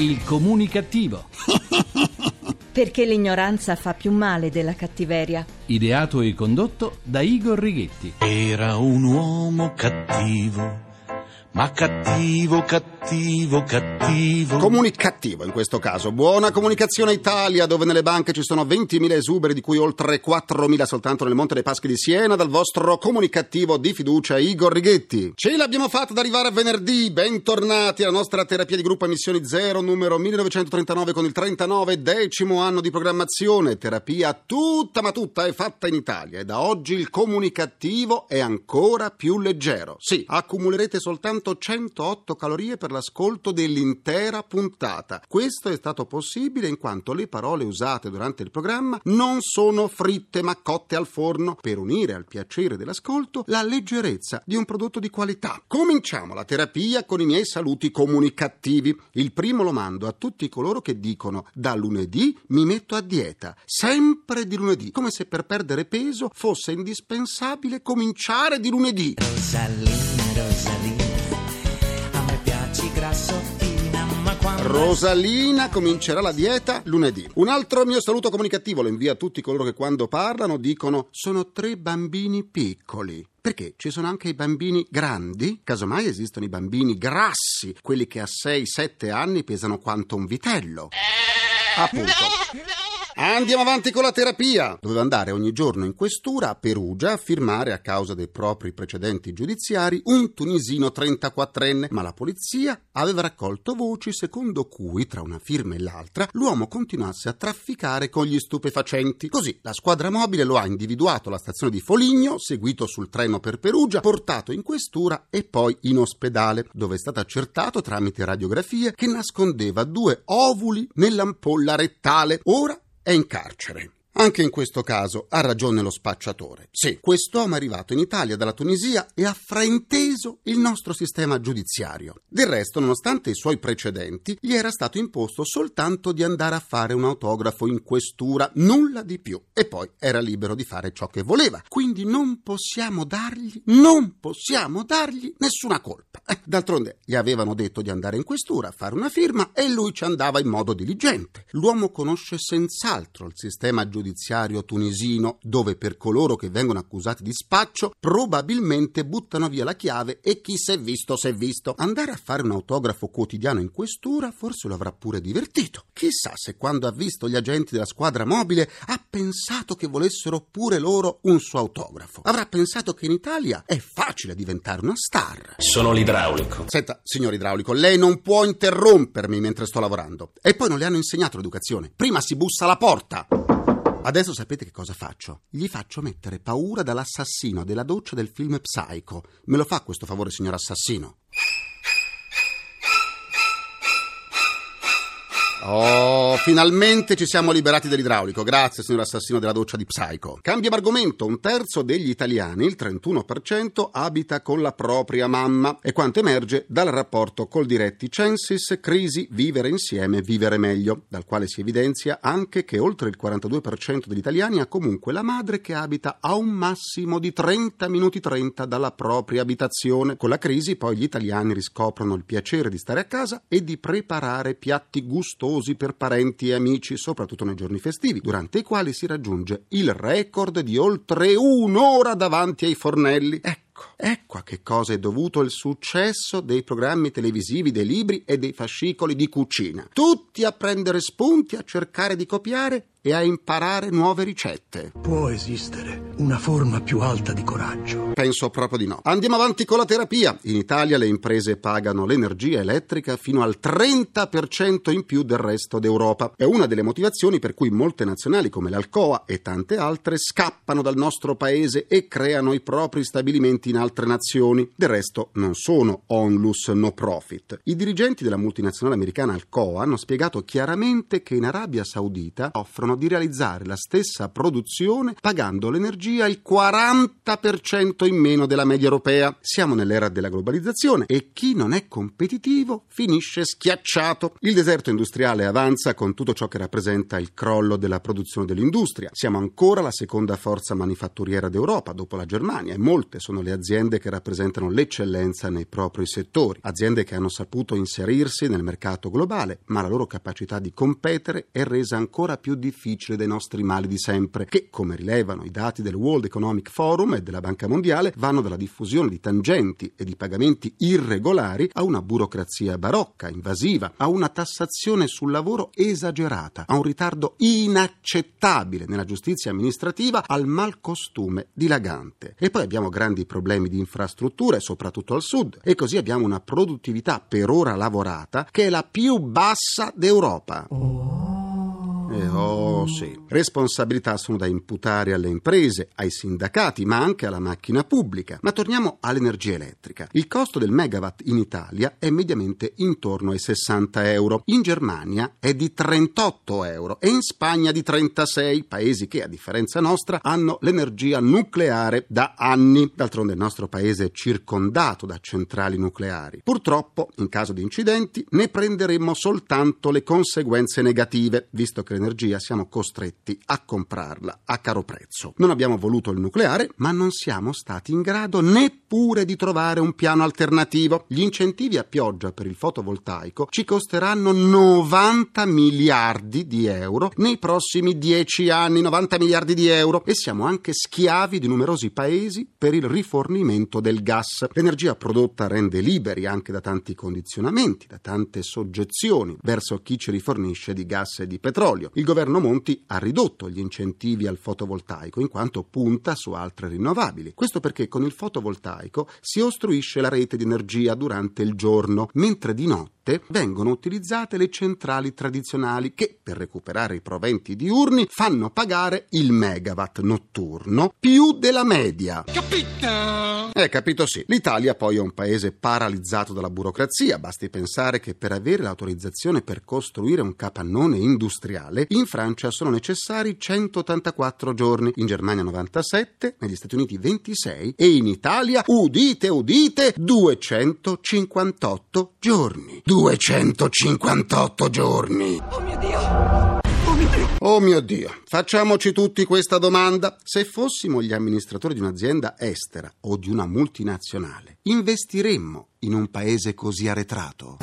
Il comunicativo. Perché l'ignoranza fa più male della cattiveria. Ideato e condotto da Igor Righetti. Era un uomo cattivo, ma cattivo, cattivo, cattivo. Comunicativo in questo caso. Buona comunicazione Italia, dove nelle banche ci sono 20.000 esuberi, di cui oltre 4.000 soltanto nel Monte dei Paschi di Siena, dal vostro comunicativo di fiducia Igor Righetti. Ce l'abbiamo fatta ad arrivare a venerdì. Bentornati alla nostra terapia di gruppo Emissioni Zero, numero 1939 con il 39 decimo anno di programmazione. Terapia tutta ma tutta è fatta in Italia e da oggi il comunicativo è ancora più leggero. Sì, accumulerete soltanto 108 calorie per l'ascolto dell'intera puntata. Questo è stato possibile in quanto le parole usate durante il programma non sono fritte ma cotte al forno per unire al piacere dell'ascolto la leggerezza di un prodotto di qualità. Cominciamo la terapia con i miei saluti comunicativi. Il primo lo mando a tutti coloro che dicono da lunedì mi metto a dieta, sempre di lunedì, come se per perdere peso fosse indispensabile cominciare di lunedì. Rosalina, Rosalina, Rosalina comincerà la dieta lunedì. Un altro mio saluto comunicativo lo invio a tutti coloro che quando parlano dicono sono tre bambini piccoli. Perché ci sono anche i bambini grandi? Casomai esistono i bambini grassi, quelli che a 6-7 anni pesano quanto un vitello. Appunto. Andiamo avanti con la terapia. Doveva andare ogni giorno in questura a Perugia a firmare, a causa dei propri precedenti giudiziari, un tunisino 34enne, ma la polizia aveva raccolto voci secondo cui, tra una firma e l'altra, l'uomo continuasse a trafficare con gli stupefacenti. Così la squadra mobile lo ha individuato alla stazione di Foligno, seguito sul treno per Perugia, portato in questura e poi in ospedale, dove è stato accertato tramite radiografie che nascondeva due ovuli nell'ampolla rettale. Ora è in carcere. Anche in questo caso ha ragione lo spacciatore. Sì, quest'uomo è arrivato in Italia dalla Tunisia e ha frainteso il nostro sistema giudiziario. Del resto, nonostante i suoi precedenti, gli era stato imposto soltanto di andare a fare un autografo in questura, nulla di più. E poi era libero di fare ciò che voleva. Quindi non possiamo dargli, non possiamo dargli nessuna colpa. Eh, d'altronde gli avevano detto di andare in questura a fare una firma e lui ci andava in modo diligente. L'uomo conosce senz'altro il sistema giudiziario tunisino, dove per coloro che vengono accusati di spaccio probabilmente buttano via la chiave e chi s'è visto s'è visto. Andare a fare un autografo quotidiano in questura forse lo avrà pure divertito. Chissà se quando ha visto gli agenti della squadra mobile ha pensato che volessero pure loro un suo autografo. Avrà pensato che in Italia è facile diventare una star. Sono l'idraulico. Senta, signor idraulico, lei non può interrompermi mentre sto lavorando. E poi non le hanno insegnato l'educazione. Prima si bussa alla porta. Adesso sapete che cosa faccio? Gli faccio mettere paura dall'assassino della doccia del film Psycho. Me lo fa questo favore, signor assassino? Oh, finalmente ci siamo liberati dell'idraulico. Grazie, signor assassino della doccia di Psycho. Cambiamo argomento. Un terzo degli italiani, il 31%, abita con la propria mamma. E quanto emerge dal rapporto col diretti Censis Crisi Vivere insieme, vivere meglio, dal quale si evidenzia anche che oltre il 42% degli italiani ha comunque la madre che abita a un massimo di 30 minuti 30 dalla propria abitazione. Con la crisi poi gli italiani riscoprono il piacere di stare a casa e di preparare piatti gustosi per parenti e amici, soprattutto nei giorni festivi, durante i quali si raggiunge il record di oltre un'ora davanti ai fornelli. Ecco. Ecco a che cosa è dovuto il successo dei programmi televisivi, dei libri e dei fascicoli di cucina. Tutti a prendere spunti, a cercare di copiare e a imparare nuove ricette. Può esistere una forma più alta di coraggio. Penso proprio di no. Andiamo avanti con la terapia. In Italia le imprese pagano l'energia elettrica fino al 30% in più del resto d'Europa. È una delle motivazioni per cui molte nazionali come l'Alcoa e tante altre scappano dal nostro paese e creano i propri stabilimenti in altre nazioni. Del resto non sono onlus no profit. I dirigenti della multinazionale americana Alcoa hanno spiegato chiaramente che in Arabia Saudita offrono di realizzare la stessa produzione pagando l'energia il 40% in meno della media europea. Siamo nell'era della globalizzazione e chi non è competitivo finisce schiacciato. Il deserto industriale avanza con tutto ciò che rappresenta il crollo della produzione dell'industria. Siamo ancora la seconda forza manifatturiera d'Europa dopo la Germania e molte sono le aziende aziende che rappresentano l'eccellenza nei propri settori, aziende che hanno saputo inserirsi nel mercato globale, ma la loro capacità di competere è resa ancora più difficile dai nostri mali di sempre, che, come rilevano i dati del World Economic Forum e della Banca Mondiale, vanno dalla diffusione di tangenti e di pagamenti irregolari a una burocrazia barocca, invasiva, a una tassazione sul lavoro esagerata, a un ritardo inaccettabile nella giustizia amministrativa, al malcostume dilagante. E poi abbiamo grandi problemi di infrastrutture, soprattutto al sud, e così abbiamo una produttività per ora lavorata che è la più bassa d'Europa. Eh, oh sì. Responsabilità sono da imputare alle imprese, ai sindacati, ma anche alla macchina pubblica. Ma torniamo all'energia elettrica. Il costo del megawatt in Italia è mediamente intorno ai 60 euro. In Germania è di 38 euro e in Spagna di 36, paesi che, a differenza nostra, hanno l'energia nucleare da anni. D'altronde il nostro paese è circondato da centrali nucleari. Purtroppo, in caso di incidenti, ne prenderemmo soltanto le conseguenze negative, visto che l'energia siamo costretti a comprarla a caro prezzo. Non abbiamo voluto il nucleare, ma non siamo stati in grado neppure di trovare un piano alternativo. Gli incentivi a pioggia per il fotovoltaico ci costeranno 90 miliardi di euro nei prossimi 10 anni, 90 miliardi di euro, e siamo anche schiavi di numerosi paesi per il rifornimento del gas. L'energia prodotta rende liberi anche da tanti condizionamenti, da tante soggezioni verso chi ci rifornisce di gas e di petrolio il governo Monti ha ridotto gli incentivi al fotovoltaico in quanto punta su altre rinnovabili. Questo perché con il fotovoltaico si ostruisce la rete di energia durante il giorno, mentre di notte vengono utilizzate le centrali tradizionali che, per recuperare i proventi diurni, fanno pagare il megawatt notturno più della media. Capito? Eh, capito sì. L'Italia poi è un paese paralizzato dalla burocrazia. Basti pensare che per avere l'autorizzazione per costruire un capannone industriale, in Francia sono necessari 184 giorni, in Germania 97, negli Stati Uniti 26 e in Italia, udite, udite, 258 giorni. 258 giorni! Oh mio Dio! Oh mio Dio, facciamoci tutti questa domanda. Se fossimo gli amministratori di un'azienda estera o di una multinazionale, investiremmo in un paese così arretrato?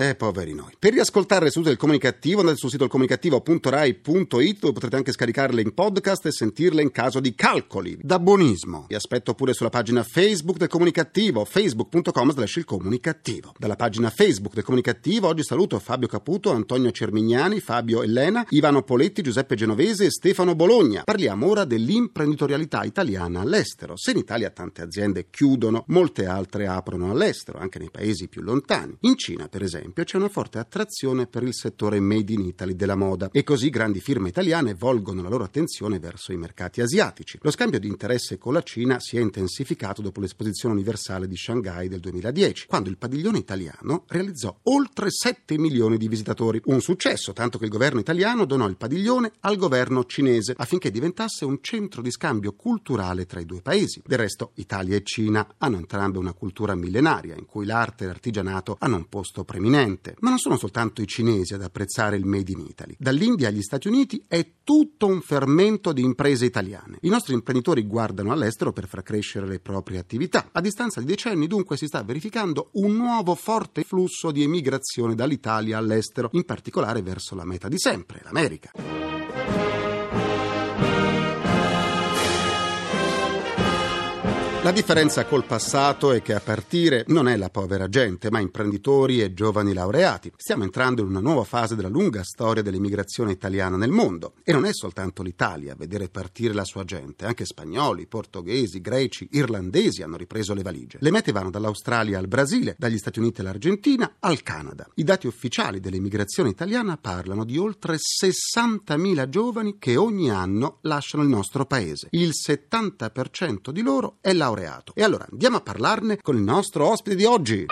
Eh, poveri noi. Per riascoltare le sedute del comunicativo andate sul sito comunicativo.rai.it dove potrete anche scaricarle in podcast e sentirle in caso di calcoli. Da buonismo. Vi aspetto pure sulla pagina Facebook del comunicativo, facebook.com slash il comunicativo. Dalla pagina Facebook del comunicativo oggi saluto Fabio Caputo, Antonio Cermignani, Fabio Elena, Ivano Poletti, Giuseppe Genovese e Stefano Bologna. Parliamo ora dell'imprenditorialità italiana all'estero. Se in Italia tante aziende chiudono, molte altre aprono all'estero, anche nei paesi più lontani. In Cina, per esempio, c'è una forte attrazione per il settore made in Italy della moda e così grandi firme italiane volgono la loro attenzione verso i mercati asiatici. Lo scambio di interesse con la Cina si è intensificato dopo l'esposizione universale di Shanghai del 2010, quando il padiglione italiano realizzò oltre 7 milioni di visitatori. Un successo, tanto che il governo italiano donò il padiglione al governo cinese affinché diventasse un centro di scambio culturale tra i due paesi. Del resto, Italia e Cina hanno entrambe una cultura millenaria in cui l'arte e l'artigianato hanno un posto preminente. Ma non sono soltanto i cinesi ad apprezzare il Made in Italy. Dall'India agli Stati Uniti è tutto un fermento di imprese italiane. I nostri imprenditori guardano all'estero per far crescere le proprie attività. A distanza di decenni dunque si sta verificando un nuovo forte flusso di emigrazione dall'Italia all'estero, in particolare verso la meta di sempre, l'America. La differenza col passato è che a partire non è la povera gente, ma imprenditori e giovani laureati. Stiamo entrando in una nuova fase della lunga storia dell'immigrazione italiana nel mondo. E non è soltanto l'Italia a vedere partire la sua gente, anche spagnoli, portoghesi, greci, irlandesi hanno ripreso le valigie. Le mete vanno dall'Australia al Brasile, dagli Stati Uniti all'Argentina al Canada. I dati ufficiali dell'immigrazione italiana parlano di oltre 60.000 giovani che ogni anno lasciano il nostro paese. Il 70% di loro è laureato laureato. E allora andiamo a parlarne con il nostro ospite di oggi.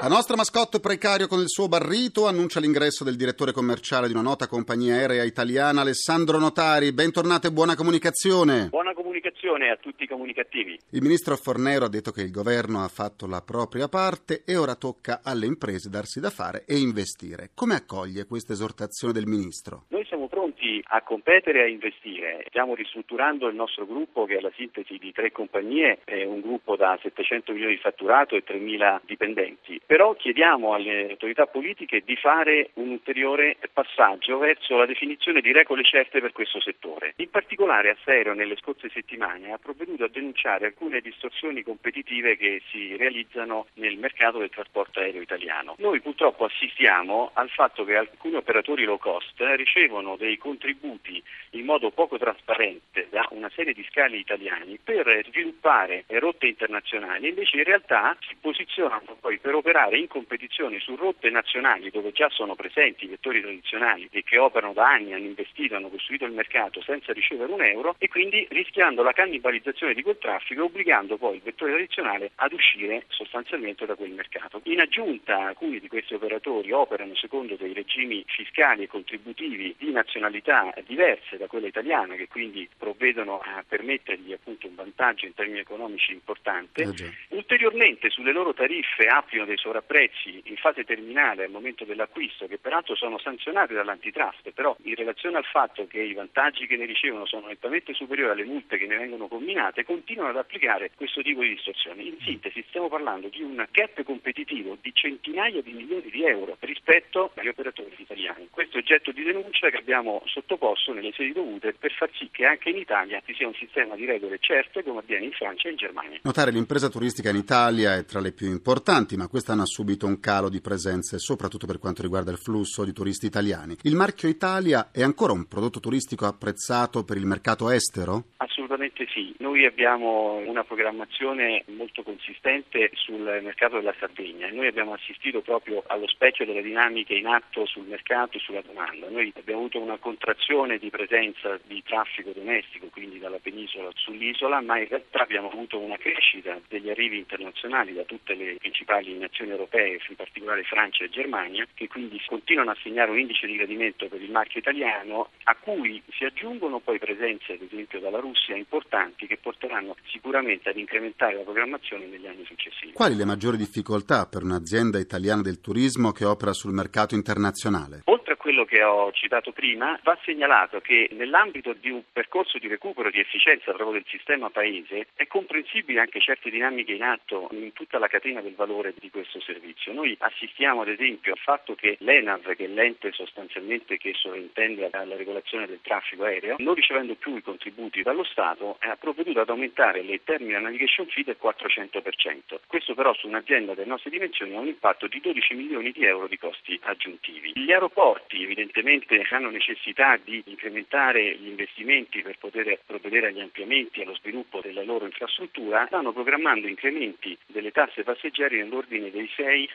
La nostra mascotte precario con il suo barrito annuncia l'ingresso del direttore commerciale di una nota compagnia aerea italiana, Alessandro Notari. Bentornato e buona comunicazione. Buona comunicazione comunicazione a tutti i comunicativi. Il ministro Fornero ha detto che il governo ha fatto la propria parte e ora tocca alle imprese darsi da fare e investire. Come accoglie questa esortazione del ministro? Noi siamo pronti a competere e a investire. Stiamo ristrutturando il nostro gruppo che è la sintesi di tre compagnie, è un gruppo da 700 milioni di fatturato e 3.000 dipendenti. Però chiediamo alle autorità politiche di fare un ulteriore passaggio verso la definizione di regole certe per questo settore. In particolare Asserio nelle scorse settimane ha provveduto a denunciare alcune distorsioni competitive che si realizzano nel mercato del trasporto aereo italiano. Noi purtroppo assistiamo al fatto che alcuni operatori low cost ricevono dei contributi in modo poco trasparente da una serie di scali italiani per sviluppare rotte internazionali, invece in realtà si posizionano poi per operare in competizione su rotte nazionali dove già sono presenti i vettori tradizionali e che operano da anni, hanno investito, hanno costruito il mercato senza ricevere un euro e quindi rischiando la cannibalizzazione di quel traffico e obbligando poi il vettore tradizionale ad uscire sostanzialmente da quel mercato. In aggiunta alcuni di questi operatori operano secondo dei regimi fiscali e contributivi di nazionalità diverse da quella italiana che quindi provvedono a permettergli appunto un vantaggio in termini economici importante. Eh Ulteriormente sulle loro tariffe applicano dei sovrapprezzi in fase terminale al momento dell'acquisto che peraltro sono sanzionati dall'antitrust, però in relazione al fatto che i vantaggi che ne ricevono sono nettamente superiori alle multe che ne vengono combinate, continuano ad applicare questo tipo di distorsioni. In sintesi stiamo parlando di un gap competitivo di centinaia di milioni di euro rispetto agli operatori italiani. Questo è oggetto di denuncia che abbiamo sottoposto nelle sedi dovute per far sì che anche in Italia ci sia un sistema di regole certe come avviene in Francia e in Germania. Notare l'impresa turistica in Italia è tra le più importanti, ma quest'anno ha subito un calo di presenze, soprattutto per quanto riguarda il flusso di turisti italiani. Il marchio Italia è ancora un prodotto turistico apprezzato per il mercato estero? Assolutamente componente sì, noi abbiamo una programmazione molto consistente sul mercato della Sardegna e noi abbiamo assistito proprio allo specchio delle dinamiche in atto sul mercato e sulla domanda. Noi abbiamo avuto una contrazione di presenza di traffico domestico, quindi dalla penisola sull'isola, ma in realtà abbiamo avuto una crescita degli arrivi internazionali da tutte le principali nazioni europee, in particolare Francia e Germania, che quindi continuano a segnare un indice di gradimento per il marchio italiano a cui si aggiungono poi presenze ad esempio dalla Russia importanti che porteranno sicuramente ad incrementare la programmazione negli anni successivi. Quali le maggiori difficoltà per un'azienda italiana del turismo che opera sul mercato internazionale? Quello che ho citato prima, va segnalato che nell'ambito di un percorso di recupero di efficienza proprio del sistema paese è comprensibile anche certe dinamiche in atto in tutta la catena del valore di questo servizio. Noi assistiamo ad esempio al fatto che l'ENAV, che è l'ente sostanzialmente che sovrintende alla regolazione del traffico aereo, non ricevendo più i contributi dallo Stato, ha provveduto ad aumentare le terminal navigation fee del 400%. Questo però su un'azienda delle nostre dimensioni ha un impatto di 12 milioni di euro di costi aggiuntivi. Gli aeroporti evidentemente hanno necessità di incrementare gli investimenti per poter provvedere agli ampliamenti e allo sviluppo della loro infrastruttura, stanno programmando incrementi delle tasse passeggeri nell'ordine dei 6-8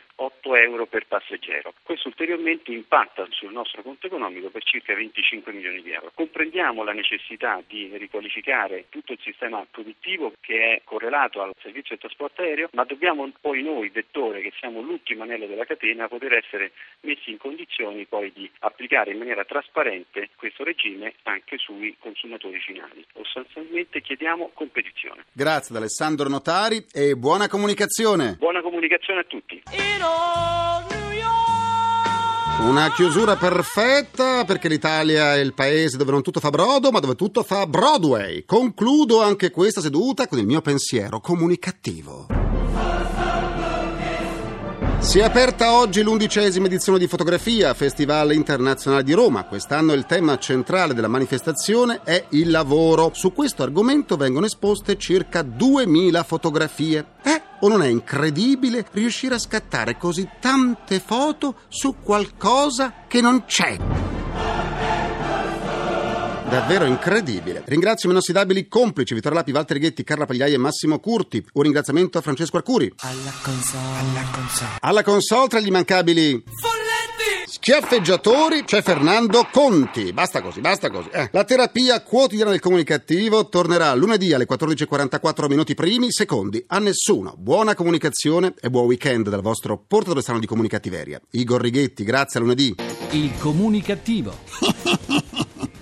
euro per passeggero. Questo ulteriormente impatta sul nostro conto economico per circa 25 milioni di euro. Comprendiamo la necessità di riqualificare tutto il sistema produttivo che è correlato al servizio di trasporto aereo, ma dobbiamo poi noi, vettore, che siamo l'ultimo anello della catena, poter essere messi in condizioni poi di applicare in maniera trasparente questo regime anche sui consumatori finali. Sostanzialmente chiediamo competizione. Grazie ad Alessandro Notari e buona comunicazione. Buona comunicazione a tutti. Una chiusura perfetta perché l'Italia è il paese dove non tutto fa brodo, ma dove tutto fa Broadway. Concludo anche questa seduta con il mio pensiero comunicativo. Si è aperta oggi l'undicesima edizione di Fotografia, Festival Internazionale di Roma. Quest'anno il tema centrale della manifestazione è il lavoro. Su questo argomento vengono esposte circa 2000 fotografie. Eh, o non è incredibile riuscire a scattare così tante foto su qualcosa che non c'è? Davvero incredibile. Ringrazio i miei inossidabili complici Vittorio Lapi, Walter Ghetti, Carla Pagliai e Massimo Curti. Un ringraziamento a Francesco Arcuri. Alla console, alla console. Alla console tra gli immancabili schiaffeggiatori c'è Fernando Conti. Basta così, basta così. Eh. La terapia quotidiana del comunicativo tornerà lunedì alle 14.44 minuti primi, secondi a nessuno. Buona comunicazione e buon weekend dal vostro portatore strano di comunicativeria. Igor Righetti, grazie a lunedì. Il comunicativo.